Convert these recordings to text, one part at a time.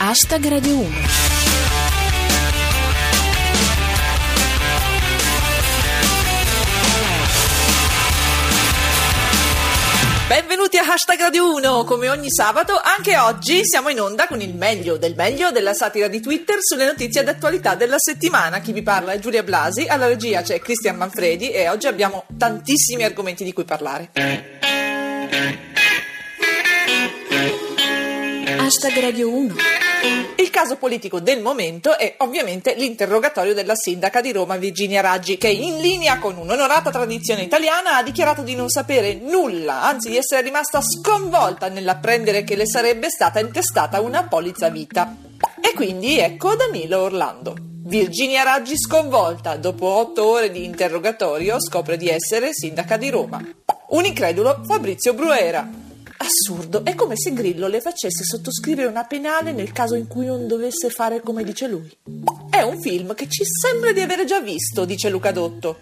Hashtag Radio 1. Benvenuti a Hashtag Radio 1, come ogni sabato, anche oggi siamo in onda con il meglio del meglio della satira di Twitter sulle notizie d'attualità della settimana. Chi vi parla è Giulia Blasi, alla regia c'è Cristian Manfredi e oggi abbiamo tantissimi argomenti di cui parlare. Hashtag Radio 1. Il caso politico del momento è ovviamente l'interrogatorio della sindaca di Roma Virginia Raggi, che in linea con un'onorata tradizione italiana ha dichiarato di non sapere nulla, anzi di essere rimasta sconvolta nell'apprendere che le sarebbe stata intestata una polizza vita. E quindi ecco Danilo Orlando. Virginia Raggi sconvolta, dopo otto ore di interrogatorio, scopre di essere sindaca di Roma. Un incredulo Fabrizio Bruera. Assurdo, è come se Grillo le facesse sottoscrivere una penale nel caso in cui non dovesse fare come dice lui. È un film che ci sembra di avere già visto, dice Luca Dotto.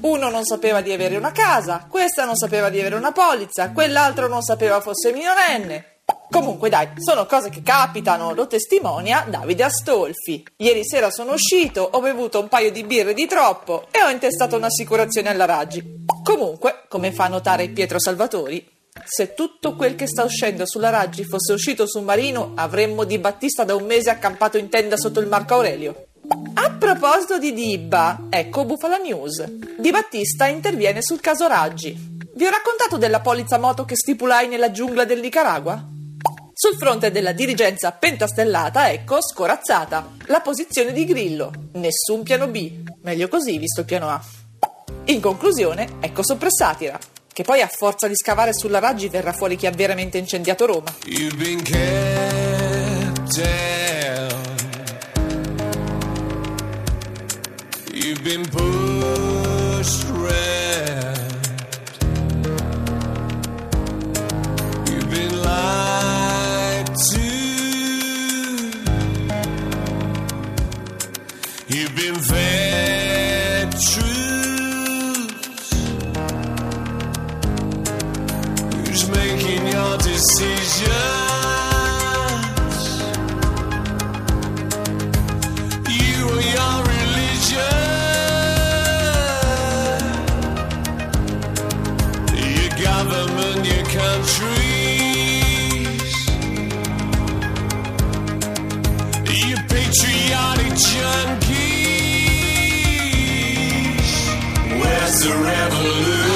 Uno non sapeva di avere una casa, questa non sapeva di avere una polizza, quell'altro non sapeva fosse minorenne. Comunque dai, sono cose che capitano, lo testimonia Davide Astolfi. Ieri sera sono uscito, ho bevuto un paio di birre di troppo e ho intestato un'assicurazione alla Raggi. Comunque, come fa notare Pietro Salvatori, se tutto quel che sta uscendo sulla Raggi fosse uscito su Marino, avremmo Di Battista da un mese accampato in tenda sotto il Marco Aurelio. A proposito di Dibba, ecco Bufala News. Di Battista interviene sul caso Raggi. Vi ho raccontato della polizza moto che stipulai nella giungla del Nicaragua? Sul fronte della dirigenza pentastellata, ecco, scorazzata. La posizione di Grillo. Nessun piano B. Meglio così, visto il piano A. In conclusione, ecco soppressatira che poi a forza di scavare sulla Raggi verrà fuori chi ha veramente incendiato Roma. You've been kept down. You've been pushed around. You've been lied to. You've been fed truths. Decisions? You your religion? Your government, your countries? Your patriotic junkies? Where's the revolution?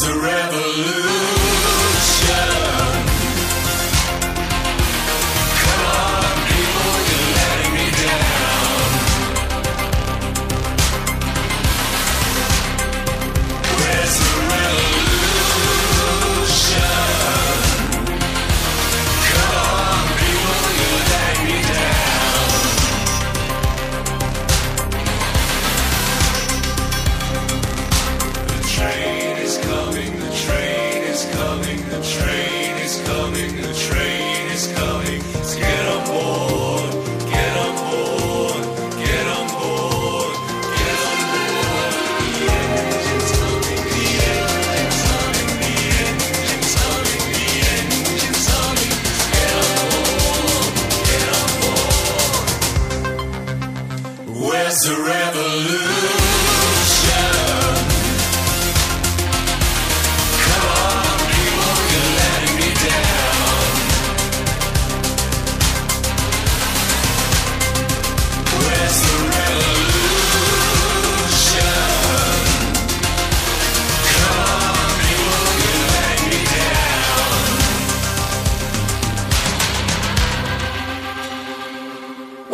It's a revolution.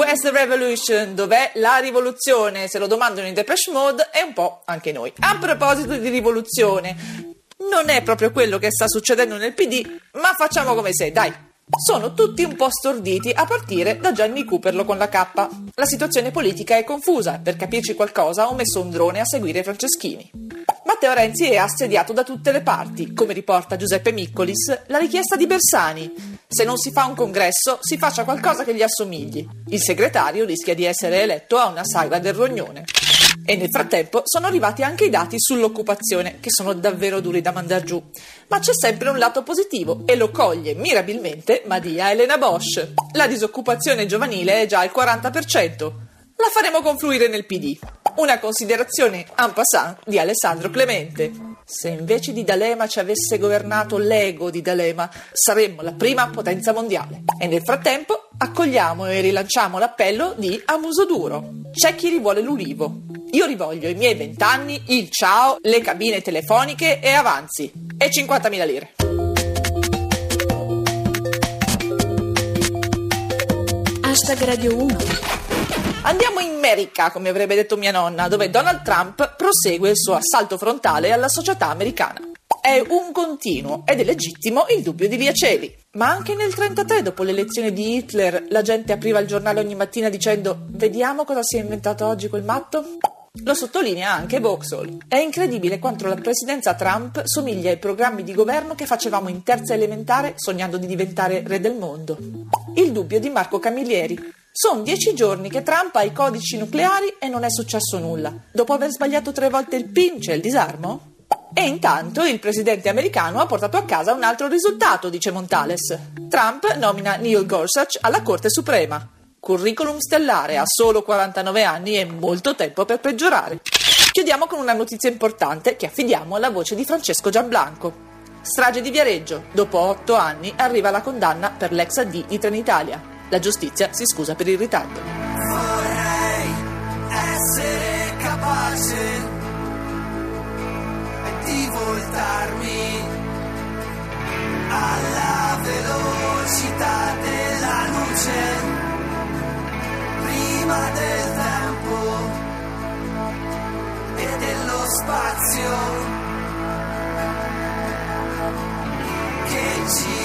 Where's the Revolution? Dov'è la rivoluzione? Se lo domandano in Depeche Mode e un po' anche noi. A proposito di rivoluzione, non è proprio quello che sta succedendo nel PD, ma facciamo come se, dai. Sono tutti un po' storditi a partire da Gianni Cooperlo con la K. La situazione politica è confusa, per capirci qualcosa ho messo un drone a seguire Franceschini. Matteo Renzi è assediato da tutte le parti, come riporta Giuseppe Miccolis, la richiesta di Bersani. Se non si fa un congresso, si faccia qualcosa che gli assomigli. Il segretario rischia di essere eletto a una sagra del rognone. E nel frattempo sono arrivati anche i dati sull'occupazione, che sono davvero duri da mandar giù. Ma c'è sempre un lato positivo e lo coglie mirabilmente Madia Elena Bosch. La disoccupazione giovanile è già al 40%. La faremo confluire nel PD. Una considerazione en passant di Alessandro Clemente. Se invece di D'Alema ci avesse governato l'ego di D'Alema, saremmo la prima potenza mondiale. E nel frattempo accogliamo e rilanciamo l'appello di A Muso Duro. C'è chi rivuole l'ulivo. Io rivoglio i miei vent'anni, il ciao, le cabine telefoniche e avanzi. E 50.000 lire. Hashtag Radio 1. Andiamo in America, come avrebbe detto mia nonna, dove Donald Trump prosegue il suo assalto frontale alla società americana. È un continuo ed è legittimo il dubbio di Via Celi. Ma anche nel 1933, dopo l'elezione di Hitler, la gente apriva il giornale ogni mattina dicendo Vediamo cosa si è inventato oggi quel matto? Lo sottolinea anche Vauxhall. È incredibile quanto la presidenza Trump somiglia ai programmi di governo che facevamo in terza elementare sognando di diventare re del mondo. Il dubbio di Marco Camilleri. Sono dieci giorni che Trump ha i codici nucleari e non è successo nulla. Dopo aver sbagliato tre volte il pinch e il disarmo? E intanto il presidente americano ha portato a casa un altro risultato, dice Montales. Trump nomina Neil Gorsuch alla Corte Suprema. Curriculum stellare, ha solo 49 anni e molto tempo per peggiorare. Chiudiamo con una notizia importante che affidiamo alla voce di Francesco Gianblanco. Strage di Viareggio. Dopo otto anni arriva la condanna per l'ex AD di Trenitalia. La giustizia si scusa per il ritardo. Vorrei essere capace di voltarmi alla velocità della luce prima del tempo e dello spazio che ci